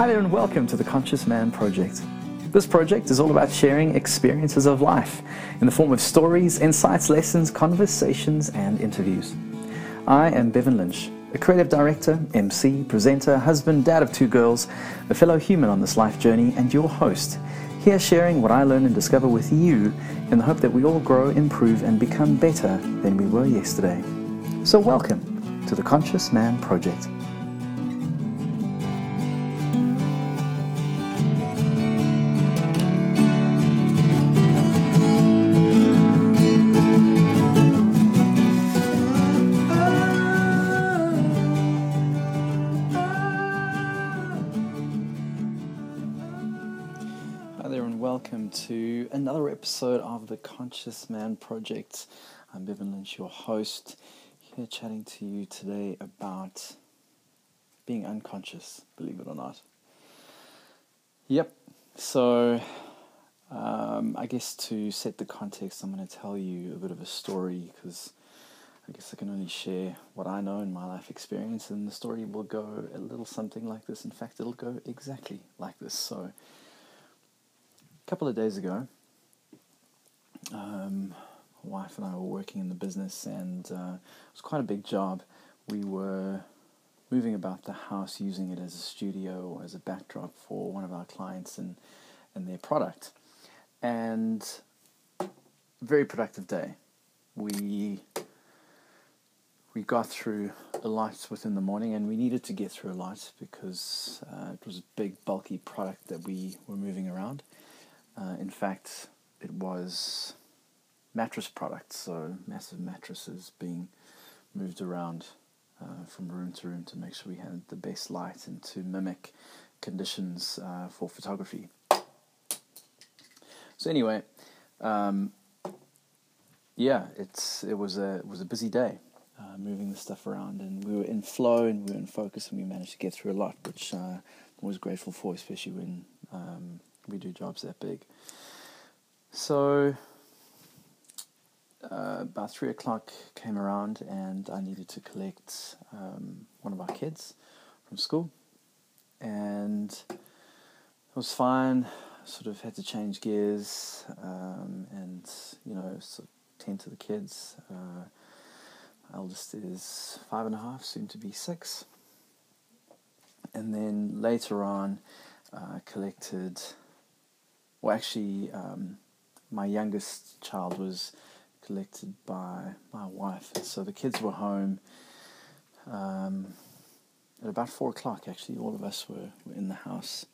Hi there, and welcome to the Conscious Man Project. This project is all about sharing experiences of life in the form of stories, insights, lessons, conversations, and interviews. I am Bevan Lynch, a creative director, MC, presenter, husband, dad of two girls, a fellow human on this life journey, and your host, here sharing what I learn and discover with you in the hope that we all grow, improve, and become better than we were yesterday. So, welcome to the Conscious Man Project. To another episode of the Conscious Man Project. I'm Bevan Lynch, your host, here chatting to you today about being unconscious, believe it or not. Yep, so um, I guess to set the context, I'm going to tell you a bit of a story because I guess I can only share what I know in my life experience, and the story will go a little something like this. In fact, it'll go exactly like this. So, couple of days ago, um, my wife and I were working in the business, and uh, it was quite a big job. We were moving about the house, using it as a studio or as a backdrop for one of our clients and, and their product. And very productive day. We we got through a lot within the morning, and we needed to get through a lot because uh, it was a big, bulky product that we were moving around. Uh, in fact, it was mattress products, so massive mattresses being moved around uh, from room to room to make sure we had the best light and to mimic conditions uh, for photography. So anyway, um, yeah, it's it was a it was a busy day. Uh, moving the stuff around, and we were in flow and we were in focus, and we managed to get through a lot, which uh, I was grateful for, especially when um, we do jobs that big. So, uh, about three o'clock came around, and I needed to collect um, one of our kids from school, and it was fine. Sort of had to change gears, um, and you know, sort of tend to the kids. Uh, eldest is five and a half, soon to be six. And then later on, uh, collected. Well, actually, um, my youngest child was collected by my wife. So the kids were home um, at about four o'clock. Actually, all of us were, were in the house.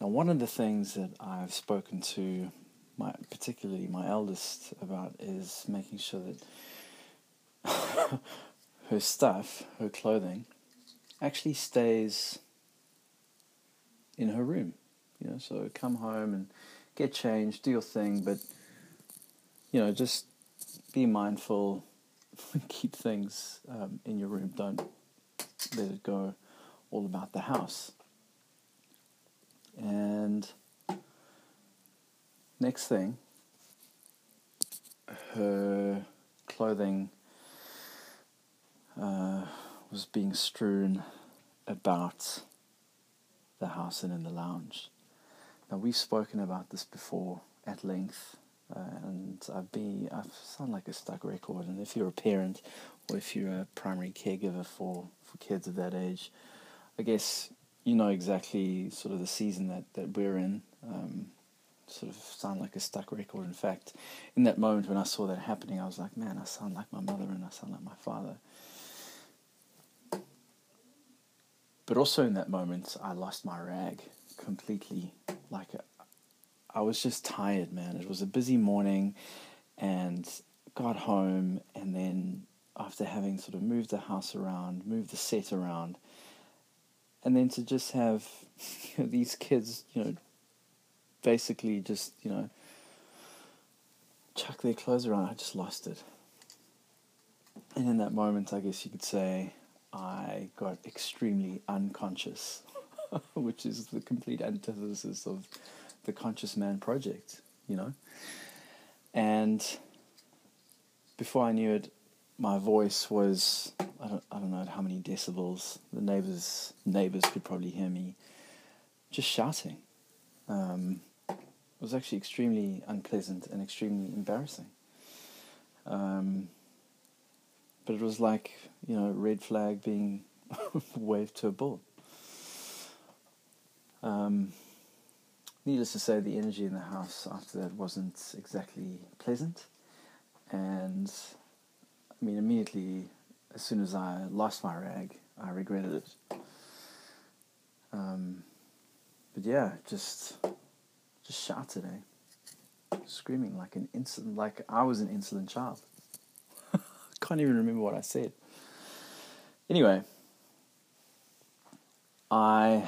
Now, one of the things that I've spoken to my, particularly my eldest, about is making sure that her stuff, her clothing, actually stays in her room. You know, so come home and get changed, do your thing, but you know, just be mindful, keep things um, in your room. Don't let it go all about the house. And next thing, her clothing uh, was being strewn about the house and in the lounge. Now we've spoken about this before at length, uh, and I've been I sound like a stuck record. And if you're a parent or if you're a primary caregiver for for kids of that age, I guess you know exactly sort of the season that that we're in. Um, sort of sound like a stuck record. In fact, in that moment when I saw that happening, I was like, man, I sound like my mother and I sound like my father. But also in that moment, I lost my rag completely. Like, I was just tired, man. It was a busy morning and got home, and then after having sort of moved the house around, moved the set around, and then to just have you know, these kids, you know, basically just, you know, chuck their clothes around, I just lost it. And in that moment, I guess you could say, I got extremely unconscious, which is the complete antithesis of the Conscious Man project, you know. And before I knew it, my voice was I don't I don't know how many decibels. The neighbors neighbors could probably hear me just shouting. Um, it was actually extremely unpleasant and extremely embarrassing. Um, but it was like, you know, red flag being waved to a bull. Um, needless to say, the energy in the house after that wasn't exactly pleasant. And I mean, immediately, as soon as I lost my rag, I regretted it. Um, but yeah, just just shouted, eh? Screaming like an insolent, like I was an insolent child. Can't even remember what I said. Anyway, I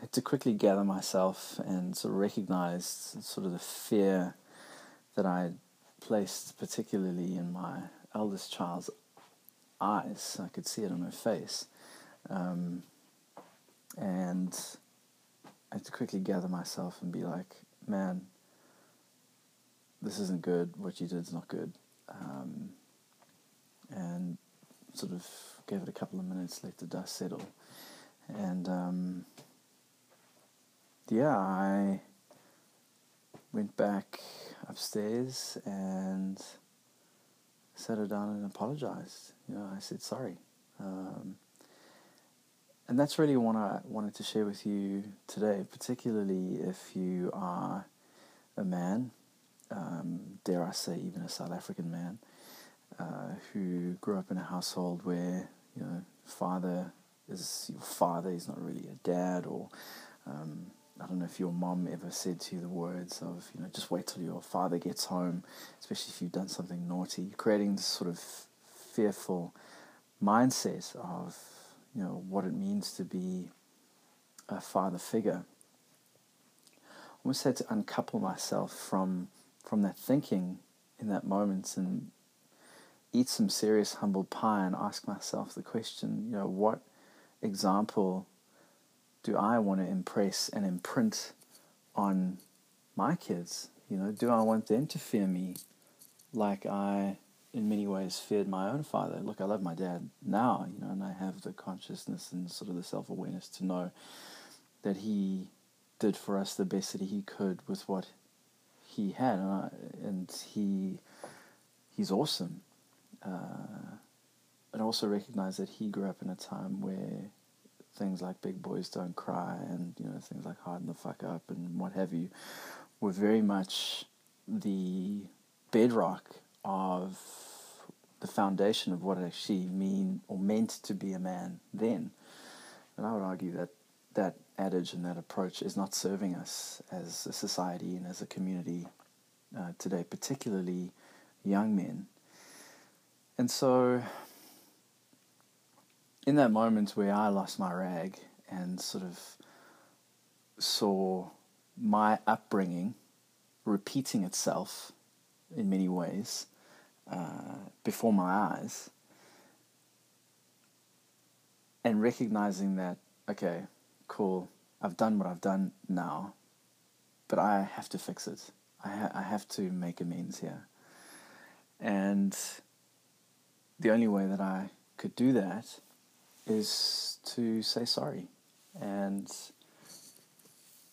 had to quickly gather myself and sort of recognize sort of the fear that I had placed, particularly in my eldest child's eyes. I could see it on her face. Um, and I had to quickly gather myself and be like, man, this isn't good. What you did is not good. Um, and sort of gave it a couple of minutes, let the dust settle. And um, yeah, I went back upstairs and sat her down and apologized. You know, I said sorry. Um, and that's really what I wanted to share with you today, particularly if you are a man, um, dare I say, even a South African man, uh, who grew up in a household where, you know, father is your father, he's not really a dad, or um, I don't know if your mom ever said to you the words of, you know, just wait till your father gets home, especially if you've done something naughty, creating this sort of fearful mindset of you know what it means to be a father figure. I almost had to uncouple myself from from that thinking in that moment and eat some serious humble pie and ask myself the question, you know, what example do I want to impress and imprint on my kids? You know, do I want them to fear me like I in many ways feared my own father. Look, I love my dad now, you know, and I have the consciousness and sort of the self awareness to know that he did for us the best that he could with what he had, and, I, and he he's awesome. Uh, and also recognize that he grew up in a time where things like big boys don't cry and you know things like harden the fuck up and what have you were very much the bedrock of the foundation of what it actually mean or meant to be a man then. And I would argue that that adage and that approach is not serving us as a society and as a community uh, today, particularly young men. And so, in that moment where I lost my rag and sort of saw my upbringing repeating itself in many ways, uh, before my eyes and recognizing that, okay, cool, I've done what I've done now, but I have to fix it. I, ha- I have to make amends here. And the only way that I could do that is to say sorry and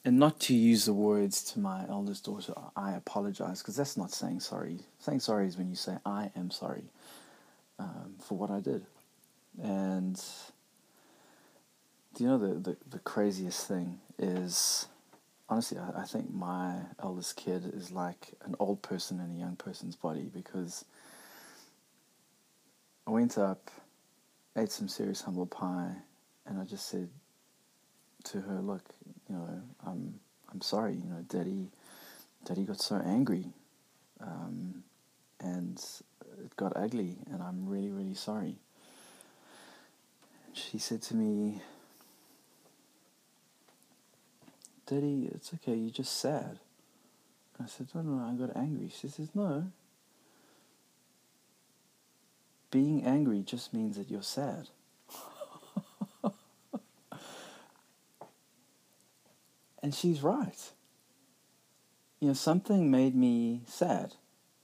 and not to use the words to my eldest daughter, I apologize, because that's not saying sorry. Saying sorry is when you say, I am sorry um, for what I did. And do you know the, the, the craziest thing is, honestly, I, I think my eldest kid is like an old person in a young person's body because I went up, ate some serious humble pie, and I just said to her, look, you know, I'm I'm sorry, you know, Daddy, Daddy got so angry, um, and it got ugly, and I'm really really sorry. she said to me, Daddy, it's okay, you're just sad. I said, no, no, I got angry. She says, no. Being angry just means that you're sad. And she's right. You know, something made me sad.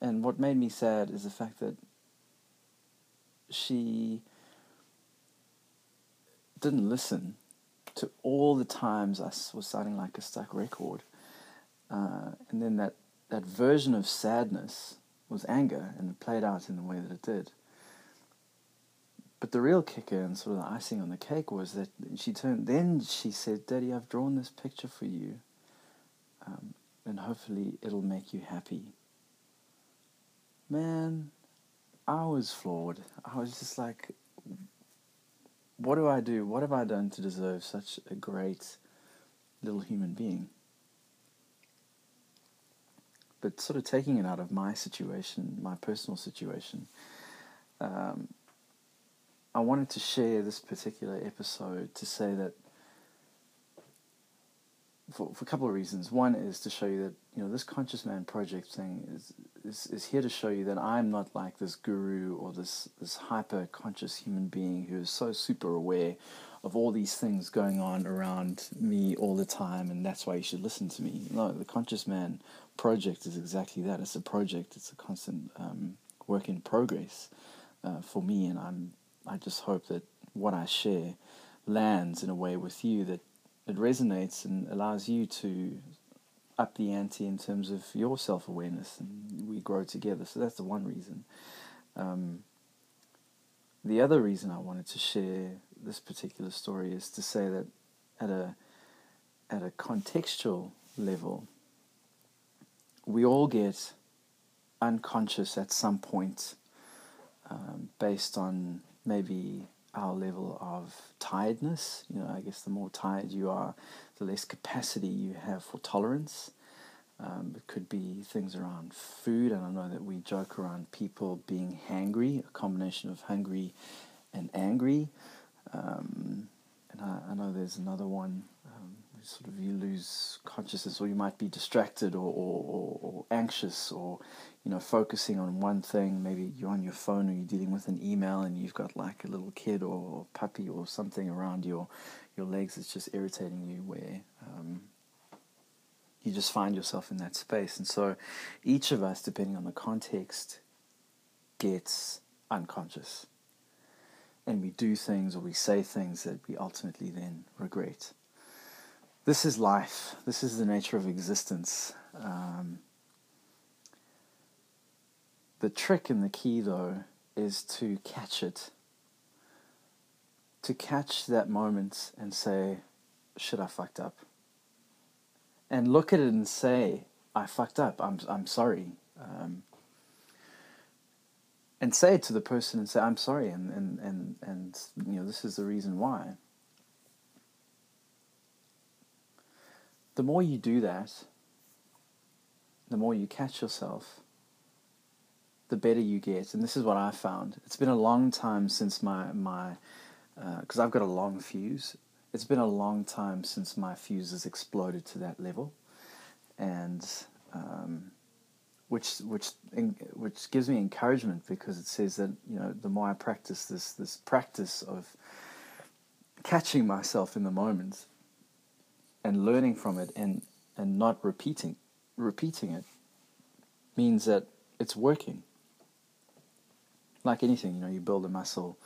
And what made me sad is the fact that she didn't listen to all the times I was sounding like a stuck record. Uh, and then that, that version of sadness was anger and it played out in the way that it did. But the real kicker and sort of the icing on the cake was that she turned. Then she said, "Daddy, I've drawn this picture for you, um, and hopefully it'll make you happy." Man, I was floored. I was just like, "What do I do? What have I done to deserve such a great little human being?" But sort of taking it out of my situation, my personal situation. Um, I wanted to share this particular episode to say that for, for a couple of reasons. One is to show you that you know this conscious man project thing is, is is here to show you that I'm not like this guru or this this hyper conscious human being who is so super aware of all these things going on around me all the time, and that's why you should listen to me. No, the conscious man project is exactly that. It's a project. It's a constant um, work in progress uh, for me, and I'm I just hope that what I share lands in a way with you that it resonates and allows you to up the ante in terms of your self awareness and we grow together. So that's the one reason. Um, the other reason I wanted to share this particular story is to say that at a at a contextual level, we all get unconscious at some point um, based on maybe our level of tiredness. You know, I guess the more tired you are, the less capacity you have for tolerance. Um, it could be things around food, and I know that we joke around people being hangry, a combination of hungry and angry. Um, and I, I, know there's another one sort of you lose consciousness or you might be distracted or, or, or, anxious or you know focusing on one thing. Maybe you're on your phone or you're dealing with an email and you've got like a little kid or puppy or something around your your legs that's just irritating you where um, you just find yourself in that space. And so each of us depending on the context gets unconscious. And we do things or we say things that we ultimately then regret this is life. This is the nature of existence. Um, the trick and the key, though, is to catch it. To catch that moment and say, shit, I fucked up. And look at it and say, I fucked up. I'm, I'm sorry. Um, and say it to the person and say, I'm sorry. And, and, and, and, you know, this is the reason why. The more you do that, the more you catch yourself, the better you get. And this is what I found. It's been a long time since my my because uh, I've got a long fuse. It's been a long time since my fuse has exploded to that level, and um, which which which gives me encouragement because it says that you know the more I practice this this practice of catching myself in the moment and learning from it and and not repeating repeating it means that it's working. Like anything, you know, you build a muscle,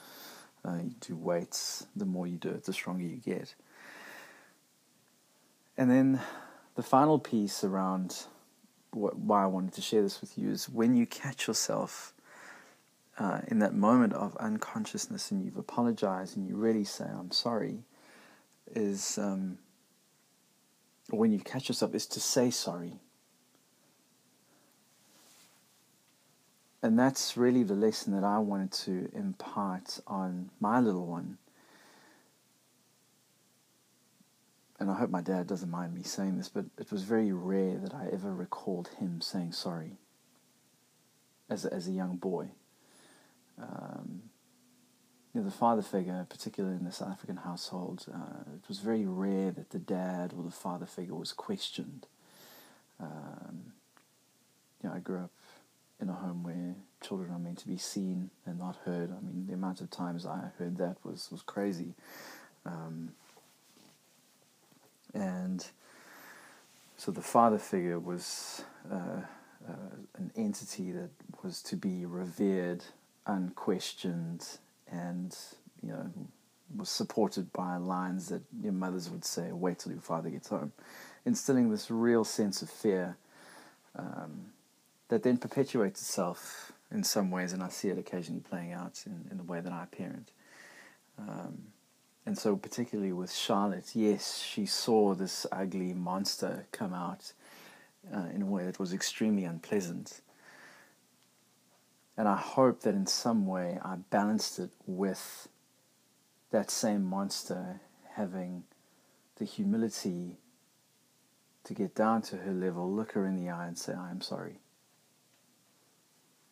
uh, you do weights. The more you do it, the stronger you get. And then the final piece around what, why I wanted to share this with you is when you catch yourself uh, in that moment of unconsciousness and you've apologized and you really say, I'm sorry, is um, when you catch yourself is to say sorry. And that's really the lesson that I wanted to impart on my little one. And I hope my dad doesn't mind me saying this, but it was very rare that I ever recalled him saying sorry as a, as a young boy. Um, you know, the father figure, particularly in the South African household, uh, it was very rare that the dad or the father figure was questioned. Um, you know, I grew up in a home where children are meant to be seen and not heard. I mean, the amount of times I heard that was was crazy. Um, and so the father figure was uh, uh, an entity that was to be revered, unquestioned, and you know was supported by lines that your mothers would say, "Wait till your father gets home," instilling this real sense of fear um, that then perpetuates itself in some ways, and I see it occasionally playing out in, in the way that I parent. Um, and so, particularly with Charlotte, yes, she saw this ugly monster come out uh, in a way that was extremely unpleasant. And I hope that in some way I balanced it with that same monster having the humility to get down to her level, look her in the eye, and say, I am sorry.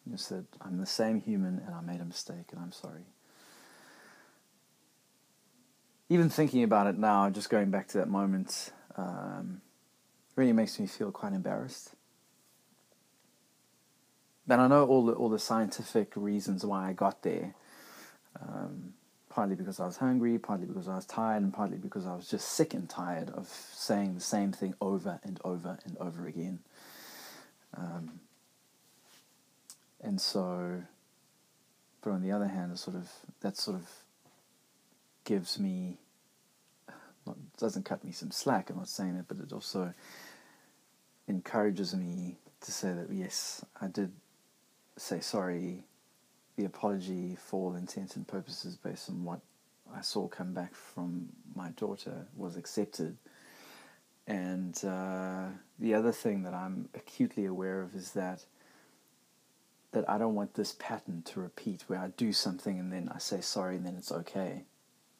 You said, I'm the same human and I made a mistake and I'm sorry. Even thinking about it now, just going back to that moment, um, really makes me feel quite embarrassed. And I know all the all the scientific reasons why I got there. Um, partly because I was hungry, partly because I was tired, and partly because I was just sick and tired of saying the same thing over and over and over again. Um, and so, but on the other hand, it sort of that sort of gives me not, doesn't cut me some slack. I'm not saying that, but it also encourages me to say that yes, I did say sorry. The apology, for all intents and purposes, based on what I saw come back from my daughter, was accepted. And uh, the other thing that I'm acutely aware of is that that I don't want this pattern to repeat where I do something and then I say sorry and then it's okay.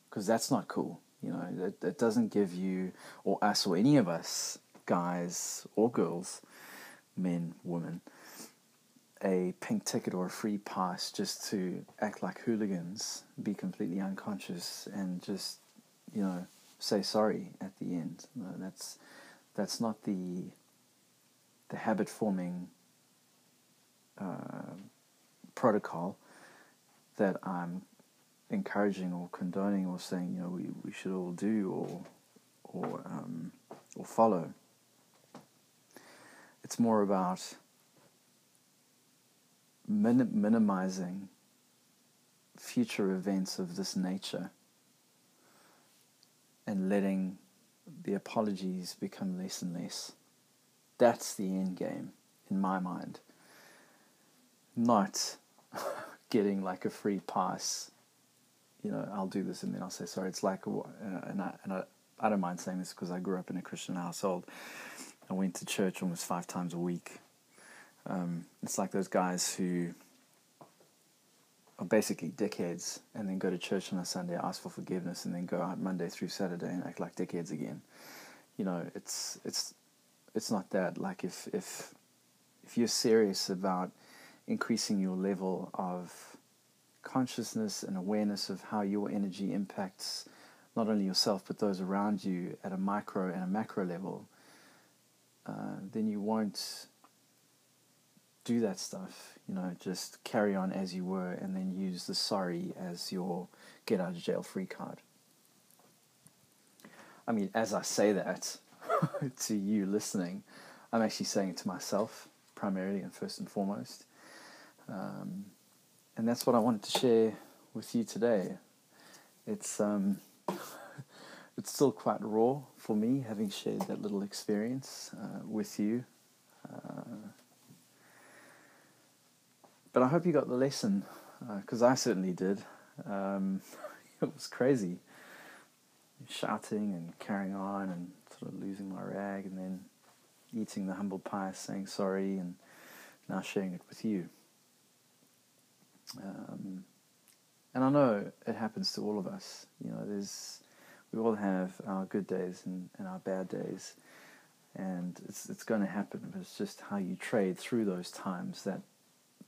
Because that's not cool. You know, that, that doesn't give you, or us, or any of us, guys or girls, men, women, a pink ticket or a free pass just to act like hooligans, be completely unconscious, and just, you know, say sorry at the end. No, that's that's not the the habit forming uh, protocol that I'm encouraging or condoning or saying you know we, we should all do or or um, or follow. It's more about min- minimizing future events of this nature and letting the apologies become less and less. That's the end game in my mind. Not getting like a free pass. You know, I'll do this and then I'll say sorry. It's like, uh, and I, and I, I don't mind saying this because I grew up in a Christian household. I went to church almost five times a week. Um, it's like those guys who are basically dickheads and then go to church on a Sunday, ask for forgiveness, and then go out Monday through Saturday and act like dickheads again. You know, it's it's it's not that. Like if if if you're serious about increasing your level of consciousness and awareness of how your energy impacts not only yourself but those around you at a micro and a macro level, uh, then you won't do that stuff. You know, just carry on as you were and then use the sorry as your get out of jail free card. I mean, as I say that to you listening, I'm actually saying it to myself primarily and first and foremost. Um, and that's what I wanted to share with you today. It's um, it's still quite raw for me, having shared that little experience uh, with you. Uh, but I hope you got the lesson, because uh, I certainly did. Um, it was crazy, shouting and carrying on, and sort of losing my rag, and then eating the humble pie, saying sorry, and now sharing it with you. Um, and I know it happens to all of us. You know, there's we all have our good days and, and our bad days, and it's it's going to happen. But it's just how you trade through those times that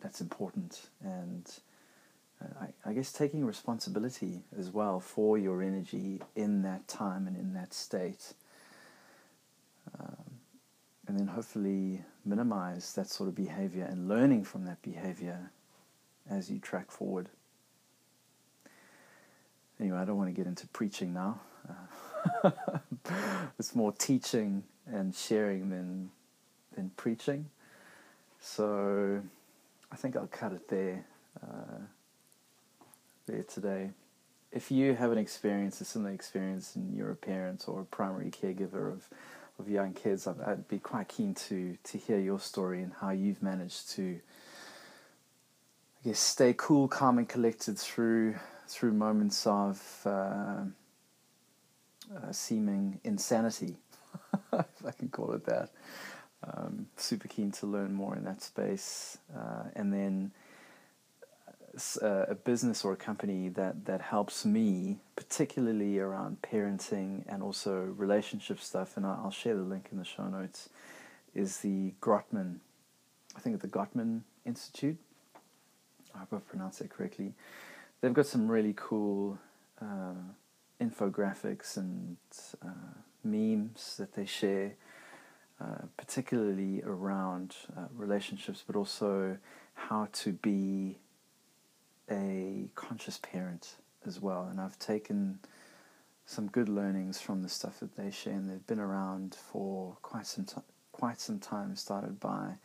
that's important. And uh, I, I guess taking responsibility as well for your energy in that time and in that state. Um, and then hopefully minimize that sort of behavior and learning from that behavior as you track forward. Anyway, I don't want to get into preaching now. Uh, it's more teaching and sharing than than preaching. So I think I'll cut it there uh, there today. if you have an experience, a similar experience, and you're a parent or a primary caregiver of of young kids, I'd, I'd be quite keen to to hear your story and how you've managed to, I guess, stay cool, calm, and collected through through moments of uh, uh, seeming insanity, if I can call it that. Um, super keen to learn more in that space, uh, and then uh, a business or a company that that helps me, particularly around parenting and also relationship stuff. And I'll share the link in the show notes. Is the Gottman, I think the Gottman Institute. I hope I pronounced it correctly. They've got some really cool uh, infographics and uh, memes that they share, uh, particularly around uh, relationships, but also how to be a conscious parent as well. And I've taken some good learnings from the stuff that they share, and they've been around for quite some time. Quite some time, started by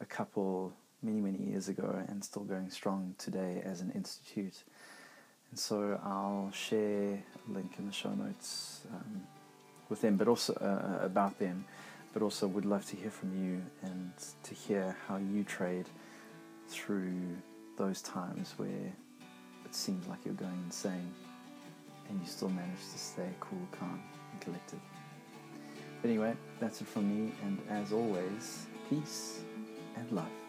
a couple many many years ago, and still going strong today as an institute. And so I'll share a link in the show notes um, with them, but also uh, about them. But also would love to hear from you and to hear how you trade through those times where it seems like you're going insane and you still manage to stay cool, calm, and collected. Anyway, that's it from me, and as always, peace and love.